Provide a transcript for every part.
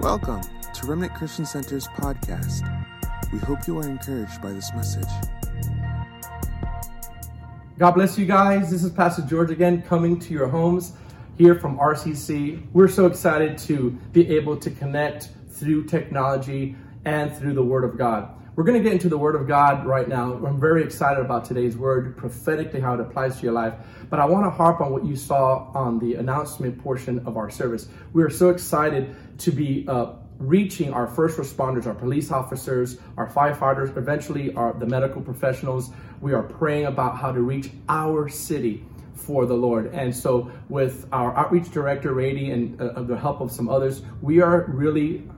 Welcome to Remnant Christian Center's podcast. We hope you are encouraged by this message. God bless you guys. This is Pastor George again coming to your homes here from RCC. We're so excited to be able to connect through technology and through the Word of God. We're going to get into the Word of God right now. I'm very excited about today's Word, prophetically how it applies to your life. But I want to harp on what you saw on the announcement portion of our service. We are so excited to be uh, reaching our first responders, our police officers, our firefighters, eventually our, the medical professionals. We are praying about how to reach our city for the Lord. And so, with our outreach director, Rady, and uh, the help of some others, we are really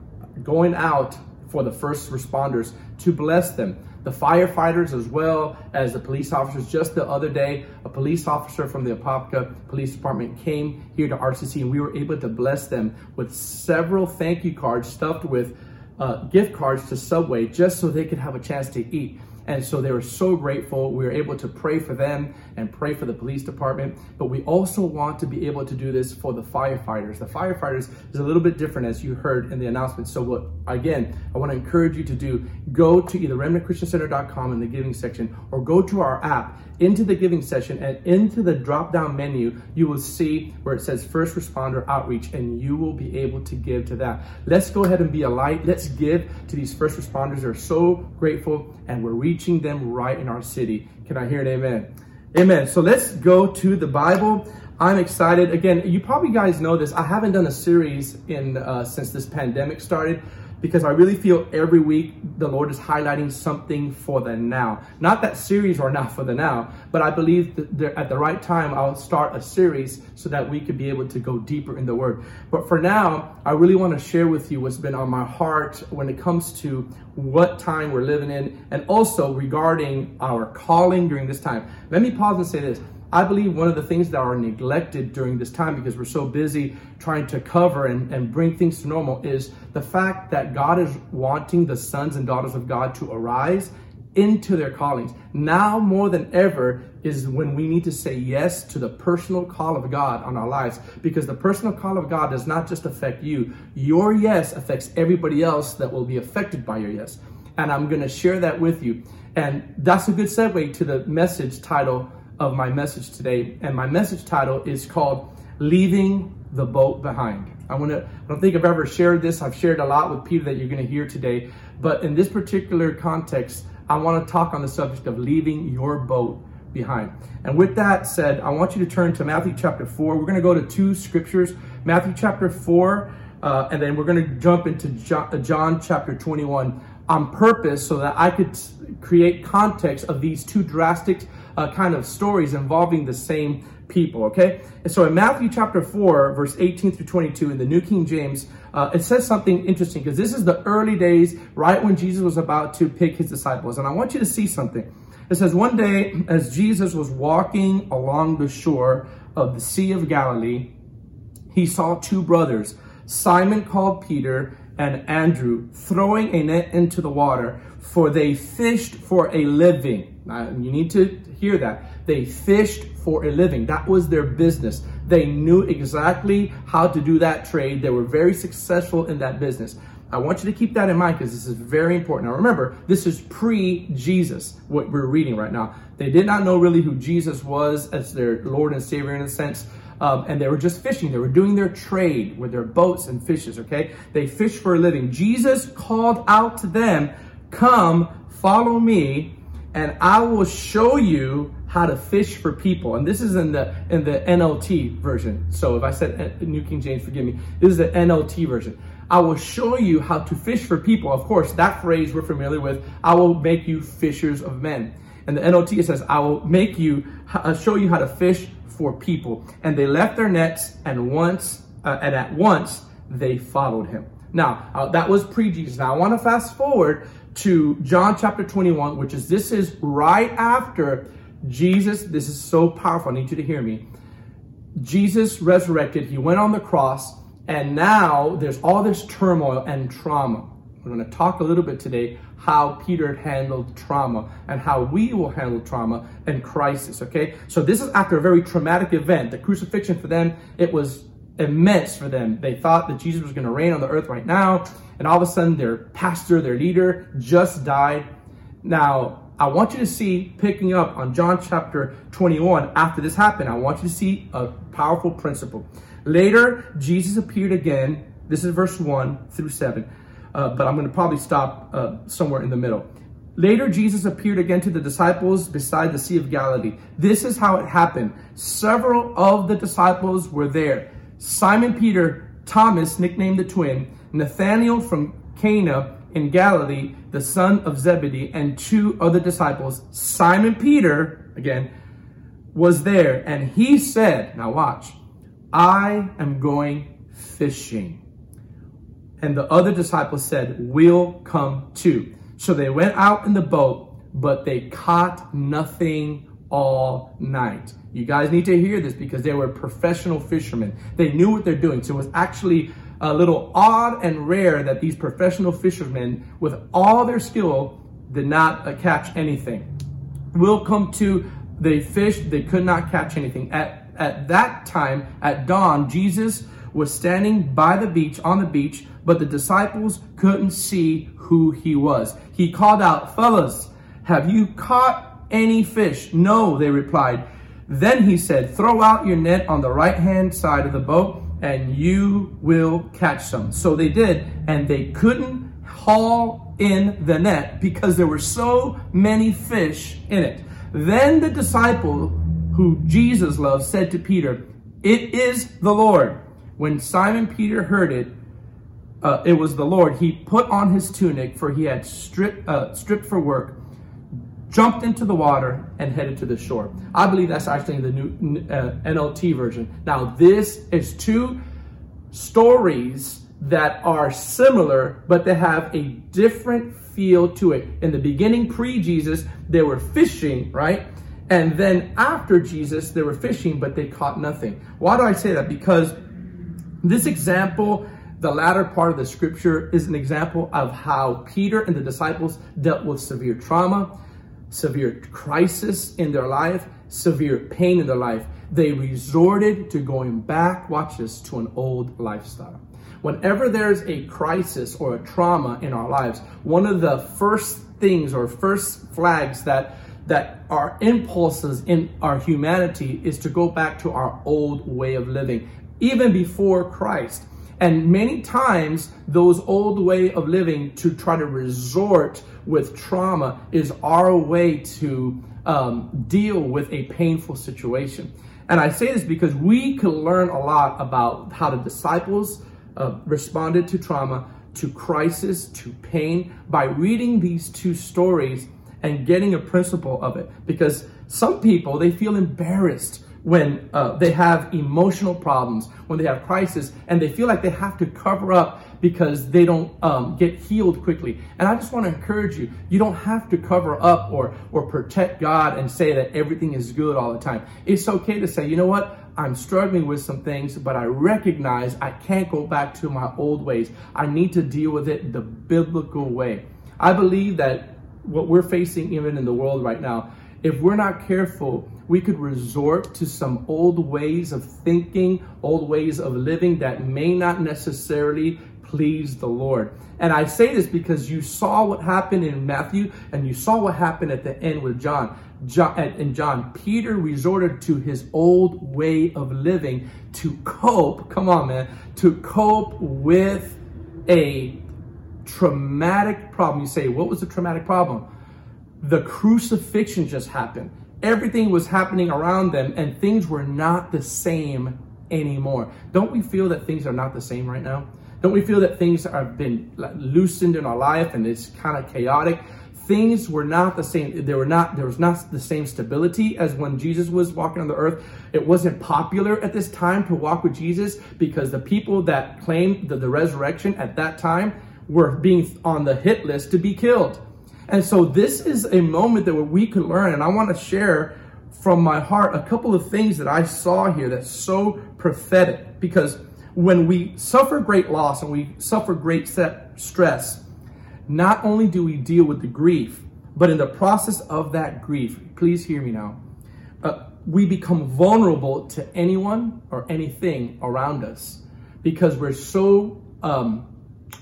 going out for the first responders to bless them. The firefighters, as well as the police officers. Just the other day, a police officer from the Apopka Police Department came here to RCC and we were able to bless them with several thank you cards stuffed with uh, gift cards to Subway just so they could have a chance to eat. And so they were so grateful. We were able to pray for them and pray for the police department. But we also want to be able to do this for the firefighters. The firefighters is a little bit different, as you heard in the announcement. So, what again, I want to encourage you to do go to either remnantchristiancenter.com in the giving section or go to our app into the giving session and into the drop down menu, you will see where it says first responder outreach, and you will be able to give to that. Let's go ahead and be a light. Let's give to these first responders. They're so grateful, and we're reaching them right in our city. Can I hear an amen? Amen. So let's go to the Bible. I'm excited. Again, you probably guys know this. I haven't done a series in uh, since this pandemic started because I really feel every week the Lord is highlighting something for the now. Not that series or not for the now, but I believe that at the right time I'll start a series so that we could be able to go deeper in the Word. But for now, I really want to share with you what's been on my heart when it comes to what time we're living in and also regarding our calling during this time. Let me pause and say this. I believe one of the things that are neglected during this time because we're so busy trying to cover and, and bring things to normal is the fact that God is wanting the sons and daughters of God to arise into their callings. Now more than ever is when we need to say yes to the personal call of God on our lives because the personal call of God does not just affect you. Your yes affects everybody else that will be affected by your yes. And I'm going to share that with you. And that's a good segue to the message title of my message today. And my message title is called Leaving the Boat Behind. I want to, I don't think I've ever shared this. I've shared a lot with Peter that you're going to hear today. But in this particular context, I want to talk on the subject of leaving your boat behind. And with that said, I want you to turn to Matthew chapter 4. We're going to go to two scriptures Matthew chapter 4, uh, and then we're going to jump into John, John chapter 21 on purpose so that I could create context of these two drastic uh, kind of stories involving the same people, okay? And so in Matthew chapter 4, verse 18 through 22, in the New King James, uh, it says something interesting because this is the early days, right when Jesus was about to pick his disciples. And I want you to see something. It says, One day, as Jesus was walking along the shore of the Sea of Galilee, he saw two brothers, Simon called Peter and Andrew, throwing a net into the water, for they fished for a living. Now, you need to hear that. They fished for a living. That was their business. They knew exactly how to do that trade. They were very successful in that business. I want you to keep that in mind because this is very important. Now, remember, this is pre Jesus, what we're reading right now. They did not know really who Jesus was as their Lord and Savior in a sense. Um, and they were just fishing. They were doing their trade with their boats and fishes, okay? They fished for a living. Jesus called out to them, Come, follow me, and I will show you how to fish for people. And this is in the in the NLT version. So if I said New King James, forgive me. This is the NLT version. I will show you how to fish for people. Of course, that phrase we're familiar with. I will make you fishers of men. And the NLT says, I will make you uh, show you how to fish for people. And they left their nets, and once uh, and at once they followed him. Now uh, that was pre-Jesus. Now I want to fast forward to John chapter 21, which is this is right after Jesus. This is so powerful. I need you to hear me. Jesus resurrected. He went on the cross, and now there's all this turmoil and trauma. We're going to talk a little bit today how Peter handled trauma and how we will handle trauma and crisis, okay? So this is after a very traumatic event. The crucifixion for them, it was immense for them. They thought that Jesus was going to reign on the earth right now, and all of a sudden their pastor, their leader, just died. Now, I want you to see, picking up on John chapter 21, after this happened, I want you to see a powerful principle. Later, Jesus appeared again. This is verse 1 through 7, uh, but I'm going to probably stop uh, somewhere in the middle. Later, Jesus appeared again to the disciples beside the Sea of Galilee. This is how it happened. Several of the disciples were there. Simon Peter, Thomas, nicknamed the twin, Nathanael from Cana in Galilee, the son of Zebedee, and two other disciples. Simon Peter, again, was there, and he said, Now watch, I am going fishing. And the other disciples said, We'll come too. So they went out in the boat, but they caught nothing all night. You guys need to hear this because they were professional fishermen. They knew what they're doing. So it was actually a little odd and rare that these professional fishermen, with all their skill, did not uh, catch anything. We'll come to they fished, they could not catch anything. At, at that time, at dawn, Jesus was standing by the beach, on the beach, but the disciples couldn't see who he was. He called out, Fellas, have you caught any fish? No, they replied. Then he said, Throw out your net on the right hand side of the boat, and you will catch some. So they did, and they couldn't haul in the net because there were so many fish in it. Then the disciple who Jesus loved said to Peter, It is the Lord. When Simon Peter heard it, uh, it was the Lord. He put on his tunic, for he had stripped, uh, stripped for work, jumped into the water, and headed to the shore. I believe that's actually the new uh, NLT version. Now, this is two stories that are similar, but they have a different feel to it. In the beginning, pre Jesus, they were fishing, right? And then after Jesus, they were fishing, but they caught nothing. Why do I say that? Because this example the latter part of the scripture is an example of how Peter and the disciples dealt with severe trauma, severe crisis in their life, severe pain in their life. They resorted to going back, watch this, to an old lifestyle. Whenever there's a crisis or a trauma in our lives, one of the first things or first flags that that our impulses in our humanity is to go back to our old way of living, even before Christ. And many times, those old way of living to try to resort with trauma is our way to um, deal with a painful situation. And I say this because we can learn a lot about how the disciples uh, responded to trauma, to crisis, to pain by reading these two stories and getting a principle of it. Because some people, they feel embarrassed when uh, they have emotional problems, when they have crisis, and they feel like they have to cover up because they don't um, get healed quickly. And I just want to encourage you: you don't have to cover up or or protect God and say that everything is good all the time. It's okay to say, you know what? I'm struggling with some things, but I recognize I can't go back to my old ways. I need to deal with it the biblical way. I believe that what we're facing even in the world right now, if we're not careful, we could resort to some old ways of thinking, old ways of living that may not necessarily please the Lord. And I say this because you saw what happened in Matthew and you saw what happened at the end with John. John and John, Peter resorted to his old way of living to cope, come on, man, to cope with a traumatic problem. You say, what was the traumatic problem? The crucifixion just happened everything was happening around them and things were not the same anymore. Don't we feel that things are not the same right now? Don't we feel that things have been loosened in our life and it's kind of chaotic? Things were not the same. There were not. There was not the same stability as when Jesus was walking on the earth. It wasn't popular at this time to walk with Jesus because the people that claimed the, the resurrection at that time were being on the hit list to be killed. And so this is a moment that we could learn, and I want to share from my heart a couple of things that I saw here that's so prophetic. Because when we suffer great loss and we suffer great stress, not only do we deal with the grief, but in the process of that grief, please hear me now. Uh, we become vulnerable to anyone or anything around us because we're so um,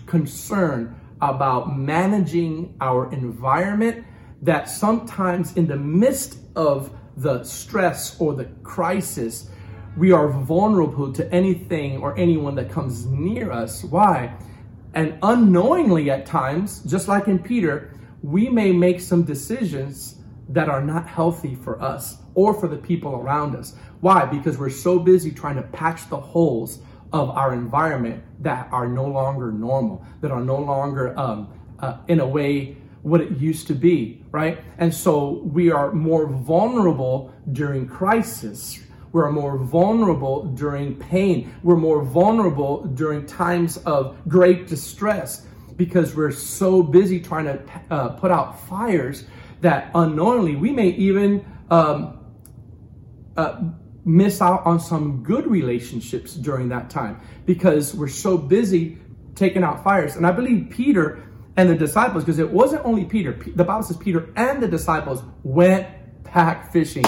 concerned about managing our environment that sometimes in the midst of the stress or the crisis, we are vulnerable to anything or anyone that comes near us. Why? And unknowingly at times, just like in Peter, we may make some decisions that are not healthy for us or for the people around us. Why? Because we're so busy trying to patch the holes of our environment that are no longer normal, that are no longer, um, uh, in a way, what it used to be, right? And so we are more vulnerable during crisis. We're more vulnerable during pain. We're more vulnerable during times of great distress because we're so busy trying to uh, put out fires that unknowingly we may even um, uh, miss out on some good relationships during that time because we're so busy taking out fires. And I believe Peter and the disciples, because it wasn't only Peter, the Bible says Peter and the disciples went back fishing.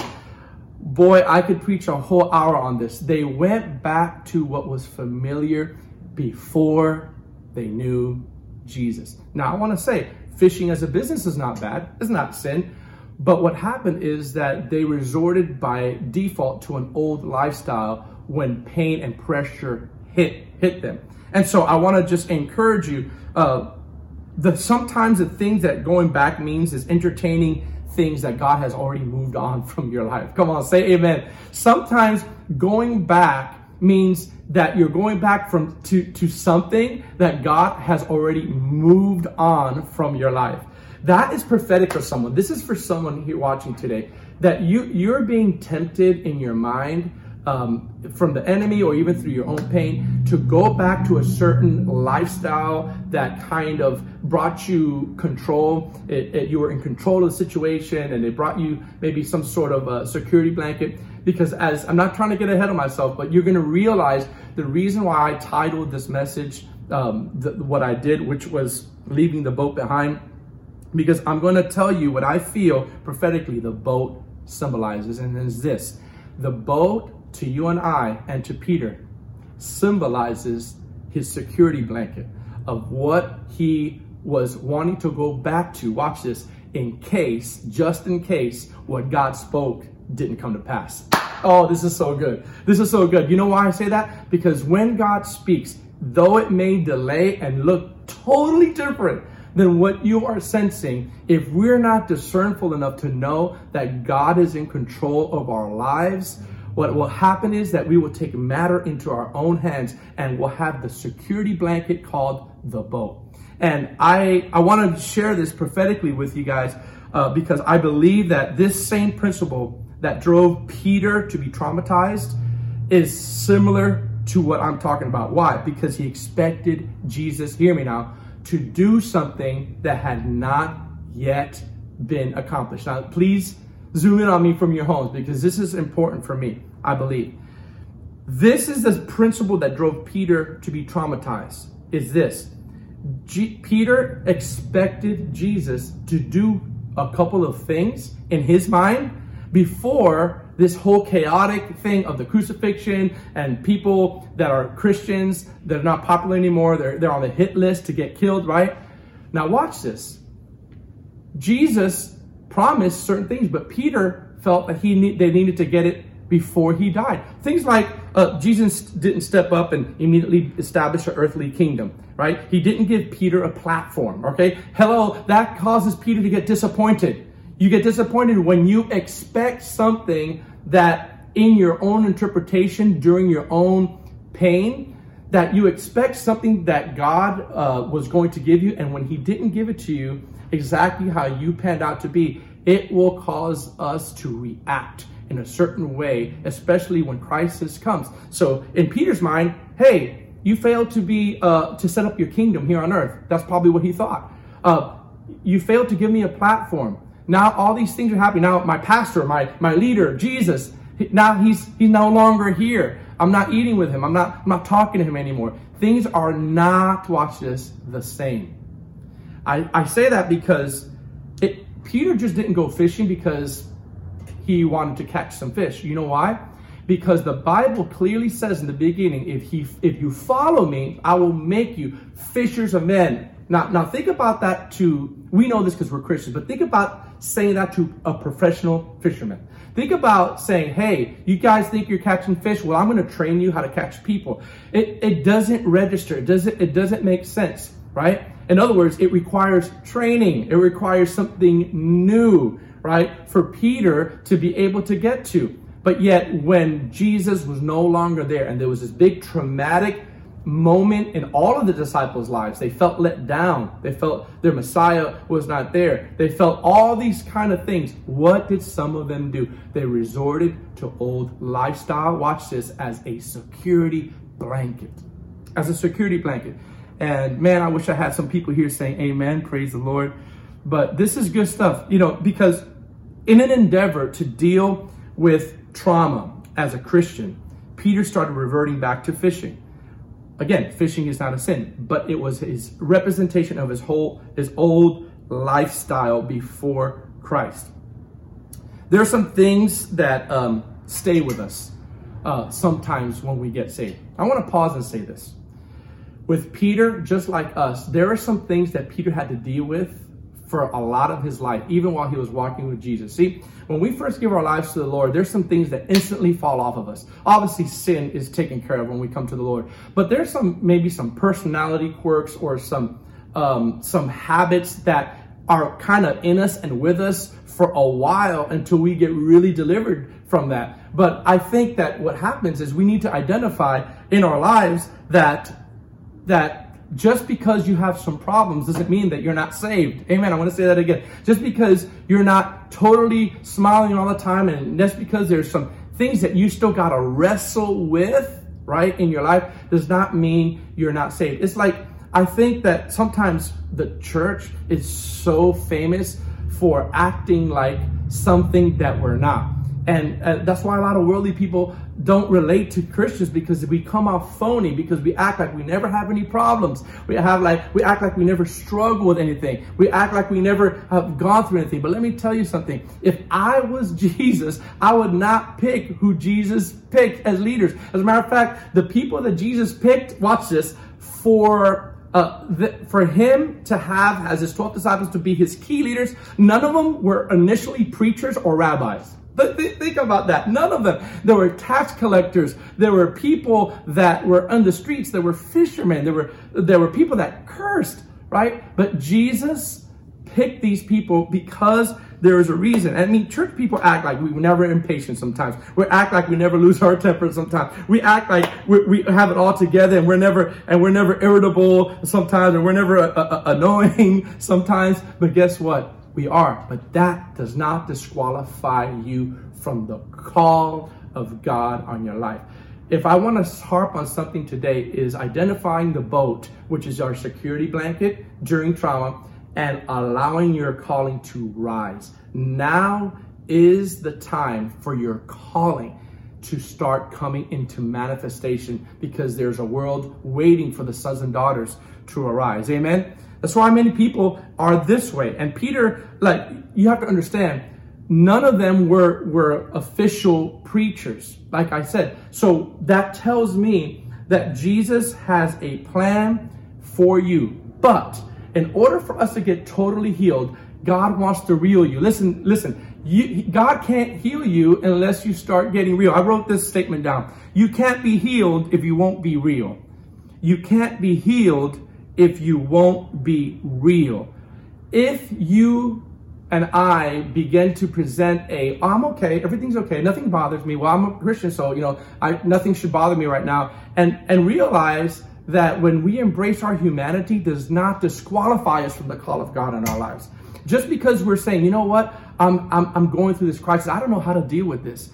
Boy, I could preach a whole hour on this. They went back to what was familiar before they knew Jesus. Now, I want to say, fishing as a business is not bad, it's not sin. But what happened is that they resorted by default to an old lifestyle when pain and pressure hit hit them. And so I want to just encourage you. Uh, the sometimes the things that going back means is entertaining things that God has already moved on from your life. Come on, say amen. Sometimes going back means that you're going back from to, to something that God has already moved on from your life. That is prophetic for someone. This is for someone here watching today that you you're being tempted in your mind um, from the enemy or even through your own pain to go back to a certain lifestyle that kind of brought you control. It, it, you were in control of the situation and it brought you maybe some sort of a security blanket. Because as I'm not trying to get ahead of myself, but you're going to realize the reason why I titled this message um, the, what I did, which was leaving the boat behind, because I'm going to tell you what I feel prophetically the boat symbolizes, and it's this the boat to you and I and to Peter symbolizes his security blanket of what he was wanting to go back to. Watch this in case, just in case, what God spoke didn't come to pass. Oh, this is so good. This is so good. You know why I say that? Because when God speaks, though it may delay and look totally different than what you are sensing, if we're not discernful enough to know that God is in control of our lives, what will happen is that we will take matter into our own hands and we'll have the security blanket called the boat. And I, I want to share this prophetically with you guys uh, because I believe that this same principle that drove Peter to be traumatized is similar to what I'm talking about. Why? Because he expected Jesus, hear me now, to do something that had not yet been accomplished. Now, please zoom in on me from your homes because this is important for me. I believe. This is the principle that drove Peter to be traumatized. Is this G- Peter expected Jesus to do a couple of things in his mind before this whole chaotic thing of the crucifixion and people that are Christians that are not popular anymore, they're, they're on the hit list to get killed, right? Now, watch this. Jesus promised certain things, but Peter felt that he they needed to get it before he died. Things like uh, Jesus didn't step up and immediately establish an earthly kingdom, right? He didn't give Peter a platform, okay? Hello, that causes Peter to get disappointed. You get disappointed when you expect something that in your own interpretation during your own pain, that you expect something that God uh, was going to give you, and when He didn't give it to you exactly how you panned out to be, it will cause us to react in a certain way, especially when crisis comes. So in Peter's mind, hey, you failed to be uh, to set up your kingdom here on earth. That's probably what he thought. Uh, you failed to give me a platform. Now all these things are happening. Now my pastor, my my leader, Jesus, now he's he's no longer here. I'm not eating with him. I'm not I'm not talking to him anymore. Things are not, watch this, the same. I, I say that because it, Peter just didn't go fishing because he wanted to catch some fish. You know why? Because the Bible clearly says in the beginning, if he if you follow me, I will make you fishers of men. Now, now think about that to we know this because we're Christians, but think about saying that to a professional fisherman. Think about saying, hey, you guys think you're catching fish? Well, I'm going to train you how to catch people. It, it doesn't register. It doesn't, it doesn't make sense, right? In other words, it requires training. It requires something new, right? For Peter to be able to get to. But yet when Jesus was no longer there and there was this big traumatic moment in all of the disciples' lives. They felt let down. They felt their Messiah was not there. They felt all these kind of things. What did some of them do? They resorted to old lifestyle. Watch this as a security blanket. As a security blanket. And man, I wish I had some people here saying amen, praise the Lord. But this is good stuff, you know, because in an endeavor to deal with trauma as a Christian, Peter started reverting back to fishing. Again, fishing is not a sin, but it was his representation of his whole, his old lifestyle before Christ. There are some things that um, stay with us uh, sometimes when we get saved. I want to pause and say this. With Peter, just like us, there are some things that Peter had to deal with for a lot of his life, even while he was walking with Jesus. See, when we first give our lives to the Lord, there's some things that instantly fall off of us. Obviously, sin is taken care of when we come to the Lord, but there's some maybe some personality quirks or some um, some habits that are kind of in us and with us for a while until we get really delivered from that. But I think that what happens is we need to identify in our lives that that just because you have some problems doesn't mean that you're not saved. Amen. I want to say that again. Just because you're not totally smiling all the time and just because there's some things that you still got to wrestle with, right, in your life does not mean you're not saved. It's like, I think that sometimes the church is so famous for acting like something that we're not. And uh, that's why a lot of worldly people don't relate to Christians because we come off phony because we act like we never have any problems. We have like we act like we never struggle with anything. We act like we never have gone through anything. But let me tell you something. If I was Jesus, I would not pick who Jesus picked as leaders. As a matter of fact, the people that Jesus picked, watch this, for uh, the, for him to have as his 12 disciples to be his key leaders, none of them were initially preachers or rabbis. Think about that. None of them. There were tax collectors. There were people that were on the streets. There were fishermen. There were, there were people that cursed, right? But Jesus picked these people because there is a reason. I mean, church people act like we are never impatient sometimes. We act like we never lose our temper sometimes. We act like we, have it all together and we're never, and we're never irritable sometimes and we're never uh, uh, annoying sometimes. But guess what? We are. But that does not disqualify you from the call of God on your life. If I want to harp on something today is identifying the boat, which is our security blanket during trauma, and allowing your calling to rise. Now is the time for your calling to start coming into manifestation because there's a world waiting for the sons and daughters to arise. Amen. That's why many people are this way. And Peter, like, you have to understand, none of them were, were official preachers, like I said. So that tells me that Jesus has a plan for you. But in order for us to get totally healed, God wants to heal you. Listen, listen. You, God can't heal you unless you start getting real. I wrote this statement down. You can't be healed if you won't be real. You can't be healed if you won't be real. If you and I begin to present a, oh, I'm okay, everything's okay, nothing bothers me. Well, I'm a Christian, so you know, I, nothing should bother me right now, and and realize that when we embrace our humanity, does not disqualify us from the call of God in our lives. Just because we're saying, you know what, I'm I'm, I'm going through this crisis, I don't know how to deal with this.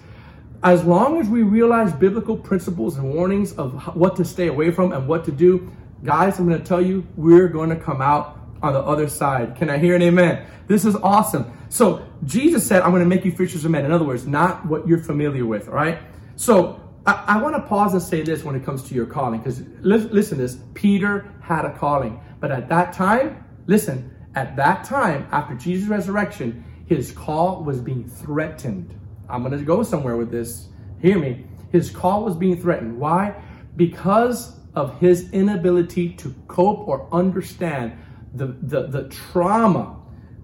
As long as we realize biblical principles and warnings of what to stay away from and what to do, Guys, I'm going to tell you, we're going to come out on the other side. Can I hear an amen? This is awesome. So Jesus said, I'm going to make you fishers of men. In other words, not what you're familiar with, all right? So I, I want to pause and say this when it comes to your calling, because listen, listen this. Peter had a calling, but at that time, listen, at that time, after Jesus' resurrection, his call was being threatened. I'm going to go somewhere with this. Hear me. His call was being threatened. Why? Because of his inability to cope or understand the, the, the trauma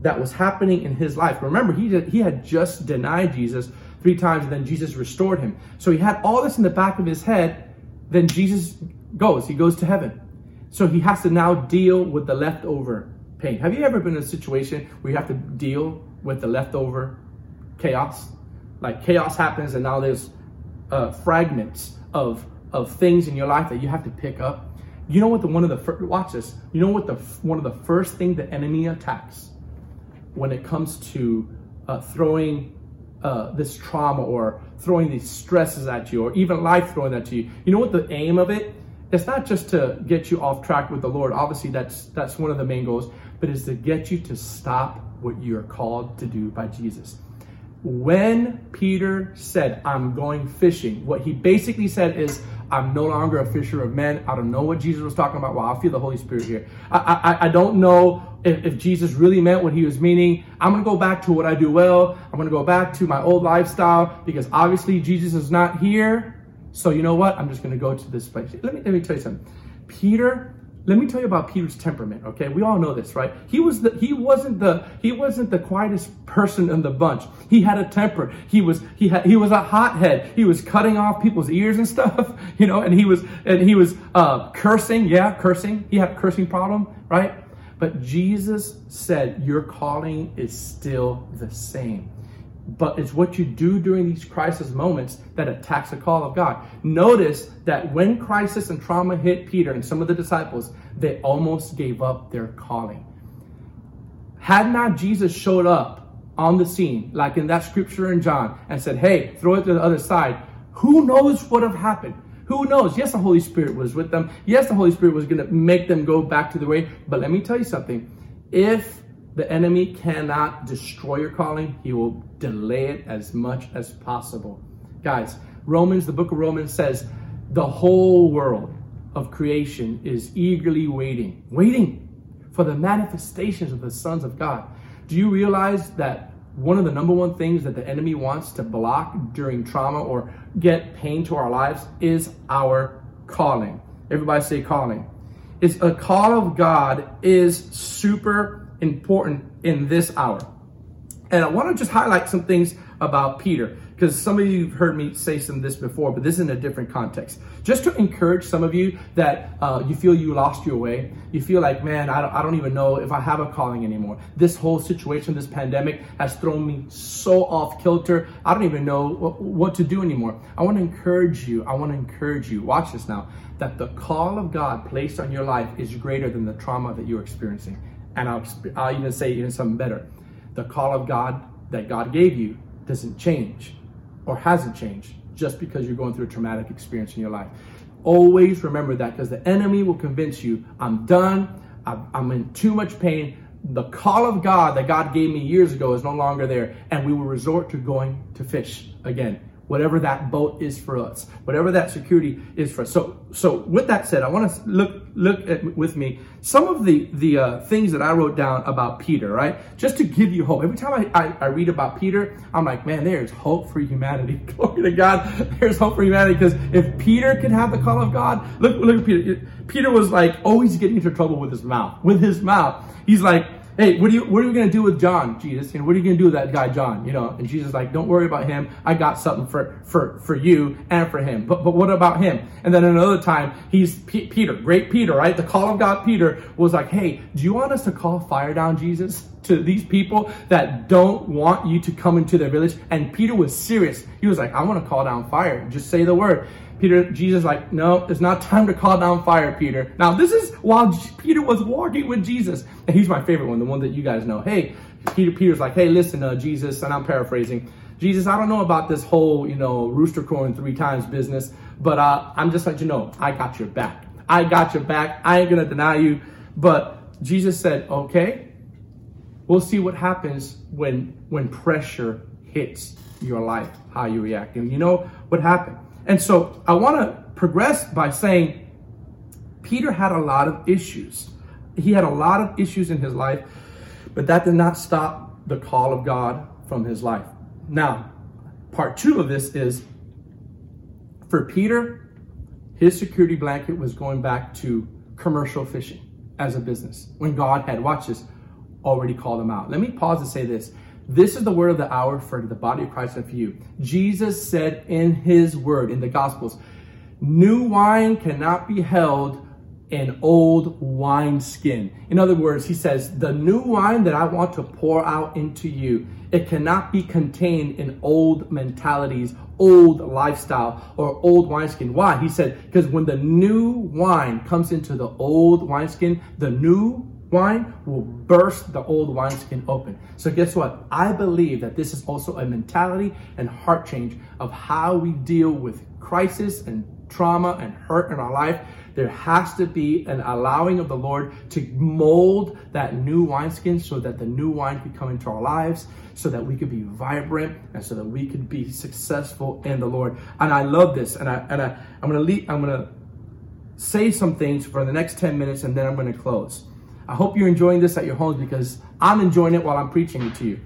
that was happening in his life. Remember, he, did, he had just denied Jesus three times and then Jesus restored him. So he had all this in the back of his head. Then Jesus goes, he goes to heaven. So he has to now deal with the leftover pain. Have you ever been in a situation where you have to deal with the leftover chaos? Like chaos happens and now there's uh, fragments of, of things in your life that you have to pick up. You know what the one of the first, watch this. You know what the one of the first thing the enemy attacks when it comes to uh, throwing uh, this trauma or throwing these stresses at you or even life throwing that to you. You know what the aim of it? It's not just to get you off track with the Lord. Obviously, that's that's one of the main goals, but it's to get you to stop what you are called to do by Jesus. When Peter said, I'm going fishing, what he basically said is, I'm no longer a fisher of men. I don't know what Jesus was talking about. Well, I feel the Holy Spirit here. I, I, I don't know if, if Jesus really meant what he was meaning. I'm going to go back to what I do well. I'm going to go back to my old lifestyle because obviously Jesus is not here. So you know what? I'm just going to go to this place. Let me, let me tell you something. Peter let me tell you about Peter's temperament, okay? We all know this, right? He was the he wasn't the he wasn't the quietest person in the bunch. He had a temper. He was he had he was a hothead. He was cutting off people's ears and stuff, you know, and he was and he was uh cursing, yeah, cursing. He had a cursing problem, right? But Jesus said, Your calling is still the same but it's what you do during these crisis moments that attacks the call of God. Notice that when crisis and trauma hit Peter and some of the disciples, they almost gave up their calling. Had not Jesus showed up on the scene, like in that scripture in John, and said, Hey, throw it to the other side, who knows what would have happened? Who knows? Yes, the Holy Spirit was with them. Yes, the Holy Spirit was going to make them go back to the way. But let me tell you something. If the enemy cannot destroy your calling, he will delay it as much as possible. Guys, Romans, the book of Romans says, the whole world of creation is eagerly waiting, waiting for the manifestations of the sons of God. Do you realize that one of the number one things that the enemy wants to block during trauma or get pain to our lives is our calling? Everybody say calling. It's a call of God is super important in this hour. And I want to just highlight some things about Peter because some of you have heard me say some of this before, but this is in a different context. Just to encourage some of you that uh, you feel you lost your way, you feel like, man, I don't, I don't even know if I have a calling anymore. This whole situation, this pandemic has thrown me so off kilter. I don't even know what, what to do anymore. I want to encourage you. I want to encourage you. Watch this now. That the call of God placed on your life is greater than the trauma that you're experiencing. And I'll, I'll even say even something better. The call of God that God gave you doesn't change or hasn't changed just because you're going through a traumatic experience in your life. Always remember that because the enemy will convince you, I'm done, I'm in too much pain. The call of God that God gave me years ago is no longer there, and we will resort to going to fish again whatever that boat is for us, whatever that security is for us. So, so with that said, I want to look look at with me some of the the uh, things that I wrote down about Peter, right? Just to give you hope. Every time I, I, I read about Peter, I'm like, man, there's hope for humanity. Glory to God. There's hope for humanity because if Peter could have the call of God, look look at Peter. Peter was like always getting into trouble with his mouth. With his mouth, he's like hey, what are you what are you gonna do with John, Jesus? You know, what are you gonna do with that guy John? You know, and Jesus is like, don't worry about him. I got something for for for you and for him. But but what about him? And then another time, he's P- Peter, great Peter, right? The call of God, Peter was like, hey, do you want us to call fire down, Jesus? To these people that don't want you to come into their village. And Peter was serious. He was like, I want to call down fire. Just say the word. Peter, Jesus like, no, it's not time to call down fire, Peter. Now, this is while Peter was walking with Jesus. And he's my favorite one, the one that you guys know. Hey, Peter, Peter's like, hey, listen, uh, Jesus, and I'm paraphrasing. Jesus, I don't know about this whole, you know, rooster crowing three times business, but uh, I'm just letting you know, I got your back. I got your back. I ain't going to deny you. But Jesus said, okay, we'll see what happens when when pressure hits your life, how you react. And you know what happened? And so I want to progress by saying Peter had a lot of issues. He had a lot of issues in his life, but that did not stop the call of God from his life. Now, part two of this is for Peter, his security blanket was going back to commercial fishing as a business when God had, watch this, already called him out. Let me pause and say this. This is the word of the hour for the body of Christ and for you. Jesus said in his word, in the Gospels, new wine cannot be held in old wineskin. In other words, he says, the new wine that I want to pour out into you, it cannot be contained in old mentalities, old lifestyle, or old wineskin. Why? He said, because when the new wine comes into the old wineskin, the new wine will burst the old wineskin open. So guess what? I believe that this is also a mentality and heart change of how we deal with crisis and trauma and hurt in our life there has to be an allowing of the Lord to mold that new wineskin so that the new wine could come into our lives, so that we could be vibrant and so that we could be successful in the Lord. And I love this. And I and I, I'm gonna leave, I'm gonna say some things for the next 10 minutes and then I'm gonna close. I hope you're enjoying this at your homes because I'm enjoying it while I'm preaching it to you.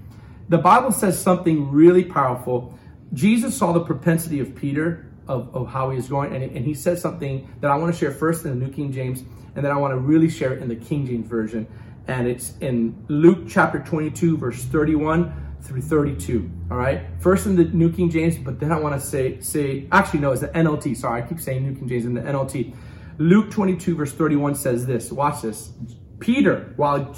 The Bible says something really powerful. Jesus saw the propensity of Peter of, of how he's going. And, and he said something that I want to share first in the New King James, and then I want to really share it in the King James Version. And it's in Luke chapter 22, verse 31 through 32. All right. First in the New King James, but then I want to say, say, actually, no, it's the NLT. Sorry, I keep saying New King James in the NLT. Luke 22, verse 31 says this. Watch this. Peter, while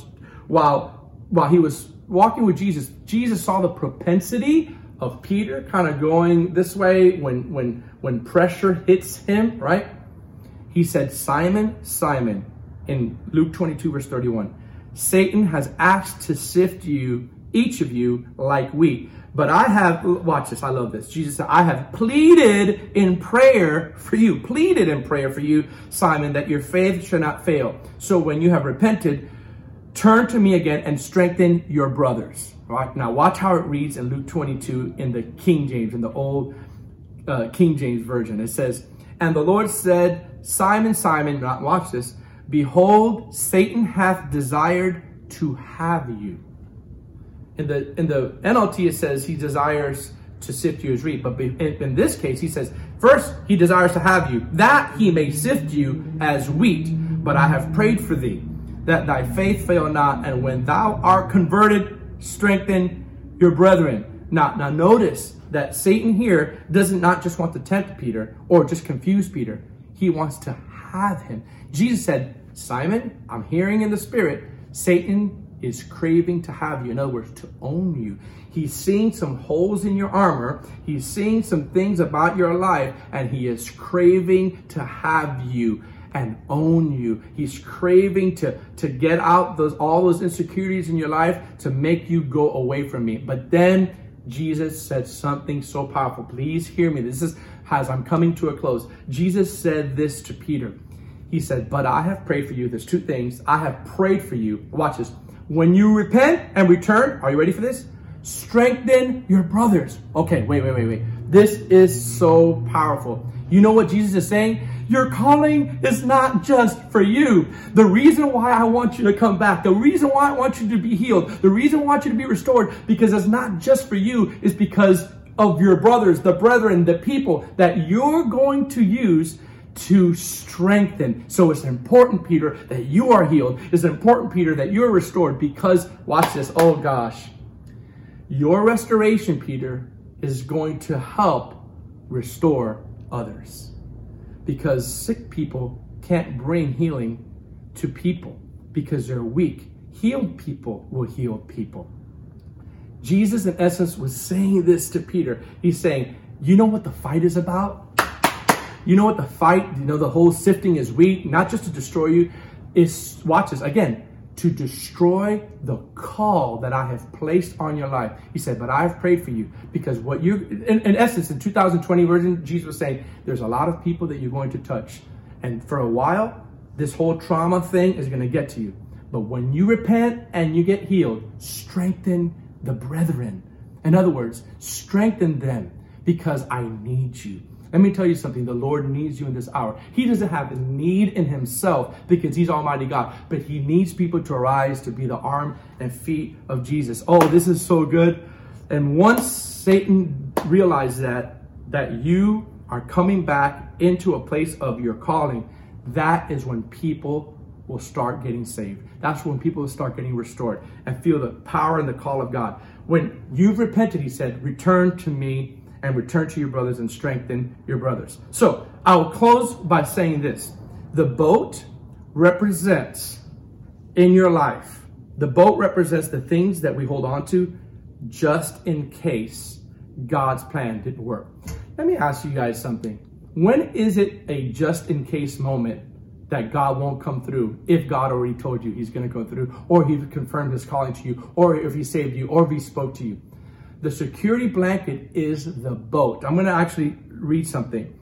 while while he was walking with Jesus, Jesus saw the propensity of Peter kind of going this way when when when pressure hits him, right? He said, Simon, Simon, in Luke 22, verse 31, Satan has asked to sift you, each of you, like wheat. But I have, watch this, I love this. Jesus said, I have pleaded in prayer for you, pleaded in prayer for you, Simon, that your faith should not fail. So when you have repented, turn to me again and strengthen your brothers. Right now, watch how it reads in Luke 22 in the King James, in the old uh, King James Version. It says, And the Lord said, Simon, Simon, not watch this, behold, Satan hath desired to have you. In the in the NLT, it says he desires to sift you as wheat, but in, in this case, he says, first he desires to have you, that he may sift you as wheat. But I have prayed for thee, that thy faith fail not, and when thou art converted, strengthen your brethren. Now, now notice that Satan here doesn't not just want to tempt Peter or just confuse Peter. He wants to have him. Jesus said, Simon, I'm hearing in the spirit, Satan is craving to have you. In other words, to own you. He's seeing some holes in your armor. He's seeing some things about your life, and he is craving to have you and own you. He's craving to, to get out those all those insecurities in your life to make you go away from me. But then Jesus said something so powerful. Please hear me. This is as I'm coming to a close. Jesus said this to Peter. He said, But I have prayed for you. There's two things. I have prayed for you. Watch this. When you repent and return, are you ready for this? Strengthen your brothers. Okay, wait, wait, wait, wait. This is so powerful. You know what Jesus is saying? Your calling is not just for you. The reason why I want you to come back, the reason why I want you to be healed, the reason I want you to be restored, because it's not just for you, is because of your brothers, the brethren, the people that you're going to use to strengthen. So it's important, Peter, that you are healed. It's important, Peter, that you're restored because, watch this, oh gosh, your restoration, Peter, is going to help restore others because sick people can't bring healing to people because they're weak. Healed people will heal people. Jesus, in essence, was saying this to Peter. He's saying, You know what the fight is about? You know what the fight, you know, the whole sifting is wheat, not just to destroy you, is, watch this, again, to destroy the call that I have placed on your life. He said, but I've prayed for you because what you, in, in, essence, in 2020 version, Jesus was saying, there's a lot of people that you're going to touch. And for a while, this whole trauma thing is going to get to you. But when you repent and you get healed, strengthen the brethren. In other words, strengthen them because I need you. Let me tell you something. The Lord needs you in this hour. He doesn't have a need in himself because he's Almighty God, but he needs people to arise to be the arm and feet of Jesus. Oh, this is so good. And once Satan realize that that you are coming back into a place of your calling, that is when people will start getting saved. That's when people will start getting restored and feel the power and the call of God. When you've repented, he said, return to me and return to your brothers and strengthen your brothers. So I'll close by saying this the boat represents in your life, the boat represents the things that we hold on to just in case God's plan didn't work. Let me ask you guys something. When is it a just in case moment that God won't come through if God already told you he's going to go through, or he confirmed his calling to you, or if he saved you, or if he spoke to you? The security blanket is the boat. I'm going to actually read something.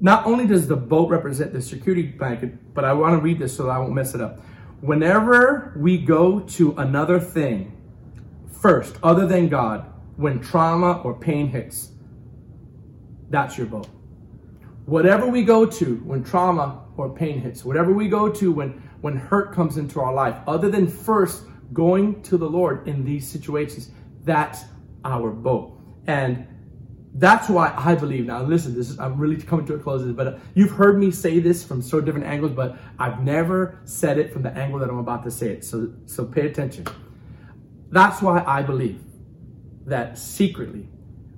Not only does the boat represent the security blanket, but I want to read this so I won't mess it up. Whenever we go to another thing, first, other than God, when trauma or pain hits, that's your boat. Whatever we go to when trauma or pain hits, whatever we go to when, when hurt comes into our life, other than first going to the Lord in these situations, that's our boat. And that's why I believe now. Listen, this is I'm really coming to a close, but you've heard me say this from so different angles, but I've never said it from the angle that I'm about to say it. So, so pay attention. That's why I believe that secretly,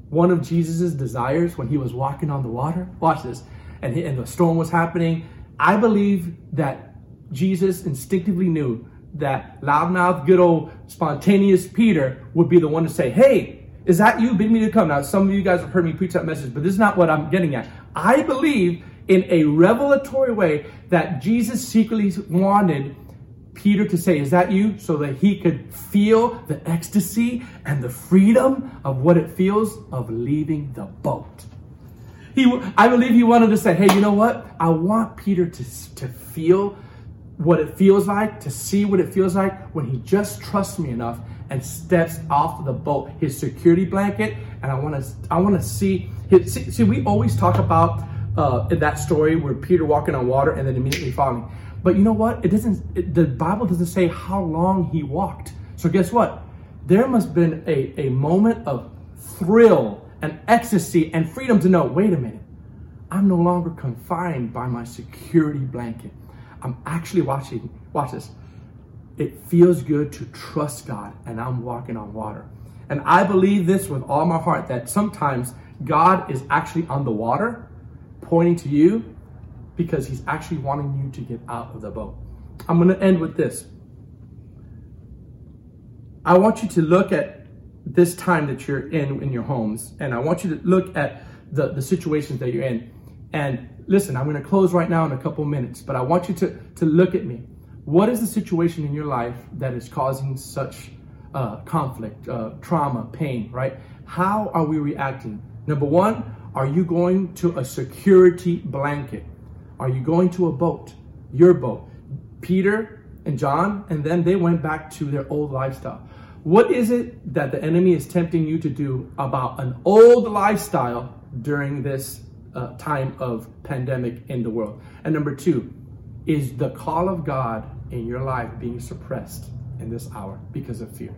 one of Jesus's desires when he was walking on the water, watch this, and, he, and the storm was happening. I believe that Jesus instinctively knew that loudmouth, good old spontaneous Peter would be the one to say, Hey, is that you? Bid me to come. Now, some of you guys have heard me preach that message, but this is not what I'm getting at. I believe in a revelatory way that Jesus secretly wanted Peter to say, Is that you? So that he could feel the ecstasy and the freedom of what it feels of leaving the boat. He, I believe he wanted to say, Hey, you know what? I want Peter to, to feel what it feels like, to see what it feels like when he just trusts me enough and steps off the boat, his security blanket, and I want to I want to see see, see, we always talk about uh, that story where Peter walking on water and then immediately falling. But you know what? It doesn't. It, the Bible doesn't say how long he walked. So guess what? There must have been a, a moment of thrill and ecstasy and freedom to know. Wait a minute. I'm no longer confined by my security blanket. I'm actually watching. Watch this it feels good to trust God and I'm walking on water. And I believe this with all my heart that sometimes God is actually on the water pointing to you because he's actually wanting you to get out of the boat. I'm going to end with this. I want you to look at this time that you're in in your homes and I want you to look at the, the situations that you're in. And listen, I'm going to close right now in a couple minutes, but I want you to, to look at me. What is the situation in your life that is causing such uh, conflict, uh, trauma, pain, right? How are we reacting? Number one, are you going to a security blanket? Are you going to a boat, your boat? Peter and John, and then they went back to their old lifestyle. What is it that the enemy is tempting you to do about an old lifestyle during this uh, time of pandemic in the world? And number two, is the call of God in your life being suppressed in this hour because of fear?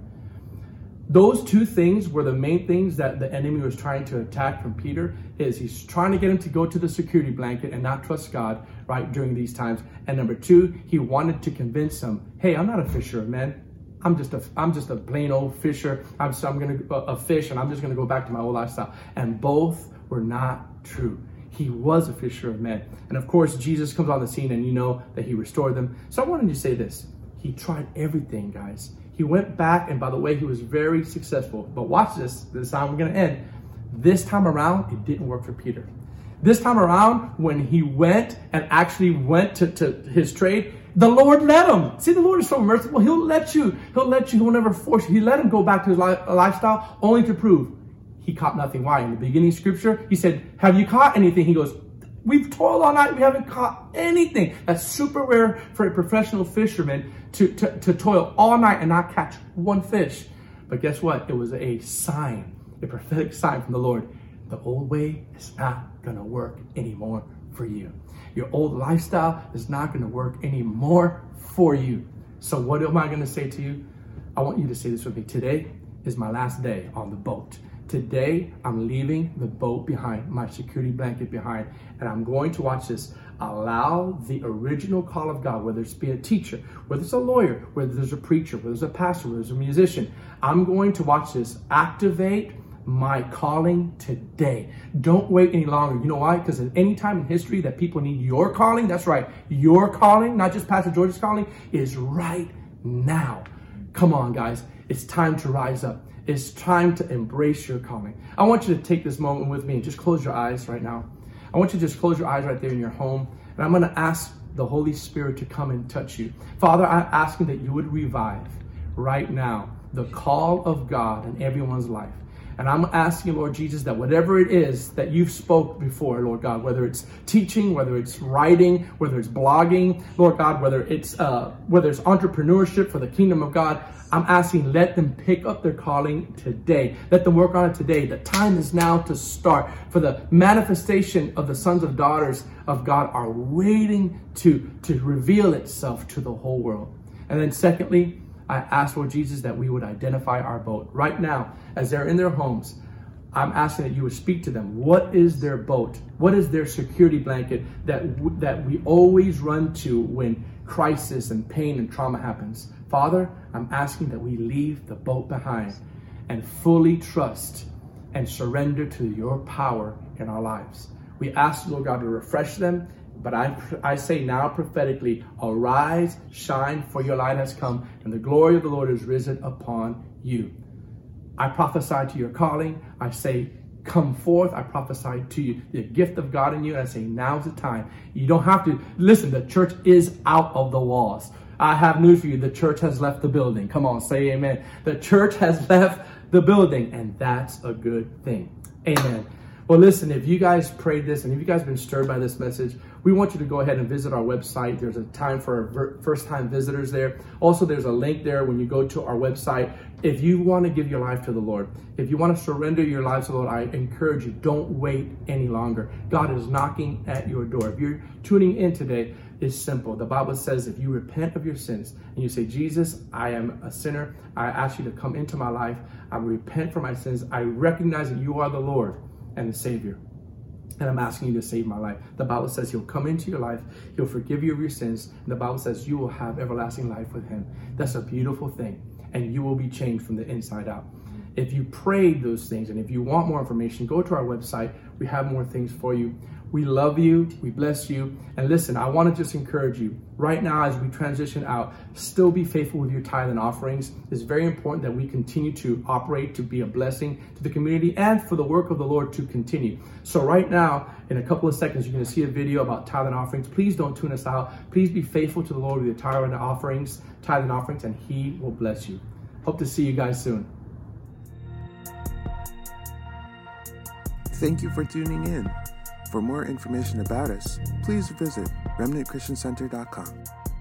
Those two things were the main things that the enemy was trying to attack from Peter is he's trying to get him to go to the security blanket and not trust God right during these times. And number two, he wanted to convince him, hey, I'm not a fisher men. I'm just a I'm just a plain old fisher. I'm so I'm gonna a fish and I'm just gonna go back to my old lifestyle. And both were not true. He was a fisher of men. And of course, Jesus comes on the scene and you know that he restored them. So I wanted to say this. He tried everything, guys. He went back, and by the way, he was very successful. But watch this. This time we're going to end. This time around, it didn't work for Peter. This time around, when he went and actually went to, to his trade, the Lord let him. See, the Lord is so merciful. He'll let you. He'll let you. He'll never force you. He let him go back to his li- lifestyle only to prove he caught nothing. Why? In the beginning scripture, he said, Have you caught anything? He goes, We've toiled all night, we haven't caught anything. That's super rare for a professional fisherman to, to, to toil all night and not catch one fish. But guess what? It was a sign, a prophetic sign from the Lord. The old way is not to work anymore for you. Your old lifestyle is not going to work anymore for you. So, what am I going to say to you? I want you to say this with me. Today is my last day on the boat. Today, I'm leaving the boat behind, my security blanket behind, and I'm going to watch this. Allow the original call of God, whether it's be a teacher, whether it's a lawyer, whether there's a preacher, whether there's a pastor, whether there's a musician. I'm going to watch this activate my calling today. Don't wait any longer. You know why? Because at any time in history that people need your calling, that's right, your calling, not just Pastor George's calling, is right now. Come on, guys. It's time to rise up. It's time to embrace your calling. I want you to take this moment with me and just close your eyes right now. I want you to just close your eyes right there in your home. And I'm going to ask the Holy Spirit to come and touch you. Father, I'm asking that you would revive right now the call of God in everyone's life. And I'm asking, Lord Jesus, that whatever it is that you've spoke before, Lord God, whether it's teaching, whether it's writing, whether it's blogging, Lord God, whether it's uh, whether it's entrepreneurship for the kingdom of God, I'm asking, let them pick up their calling today. Let them work on it today. The time is now to start. For the manifestation of the sons and daughters of God are waiting to, to reveal itself to the whole world. And then secondly, I ask, Lord Jesus, that we would identify our boat. Right now, as they're in their homes, I'm asking that you would speak to them. What is their boat? What is their security blanket that, that we always run to when crisis and pain and trauma happens? Father, I'm asking that we leave the boat behind and fully trust and surrender to your power in our lives. We ask, Lord God, to refresh them but I, I say now prophetically, arise, shine, for your light has come, and the glory of the Lord is risen upon you. I prophesy to your calling. I say, come forth. I prophesy to you the gift of God in you. And I say, now's the time. You don't have to listen. The church is out of the walls. I have news for you. The church has left the building. Come on, say amen. The church has left the building, and that's a good thing. Amen. Well, listen, if you guys prayed this and if you guys been stirred by this message, we want you to go ahead and visit our website. There's a time for first time visitors there. Also, there's a link there when you go to our website. If you want to give your life to the Lord, if you want to surrender your life to the Lord, I encourage you, don't wait any longer. God is knocking at your door. If you're tuning in today, it's simple. The Bible says if you repent of your sins and you say, Jesus, I am a sinner, I ask you to come into my life. I repent for my sins. I recognize that you are the Lord and the Savior. And I'm asking you to save my life. The Bible says He'll come into your life, He'll forgive you of your sins, the Bible says you will have everlasting life with Him. That's a beautiful thing, and you will be changed from the inside out. If you prayed those things and if you want more information, go to our website. We have more things for you. We love you. We bless you. And listen, I want to just encourage you right now as we transition out, still be faithful with your tithe and offerings. It's very important that we continue to operate to be a blessing to the community and for the work of the Lord to continue. So, right now, in a couple of seconds, you're going to see a video about tithe and offerings. Please don't tune us out. Please be faithful to the Lord with your tithe and offerings, tithe and offerings, and He will bless you. Hope to see you guys soon. Thank you for tuning in. For more information about us, please visit remnantchristiancenter.com.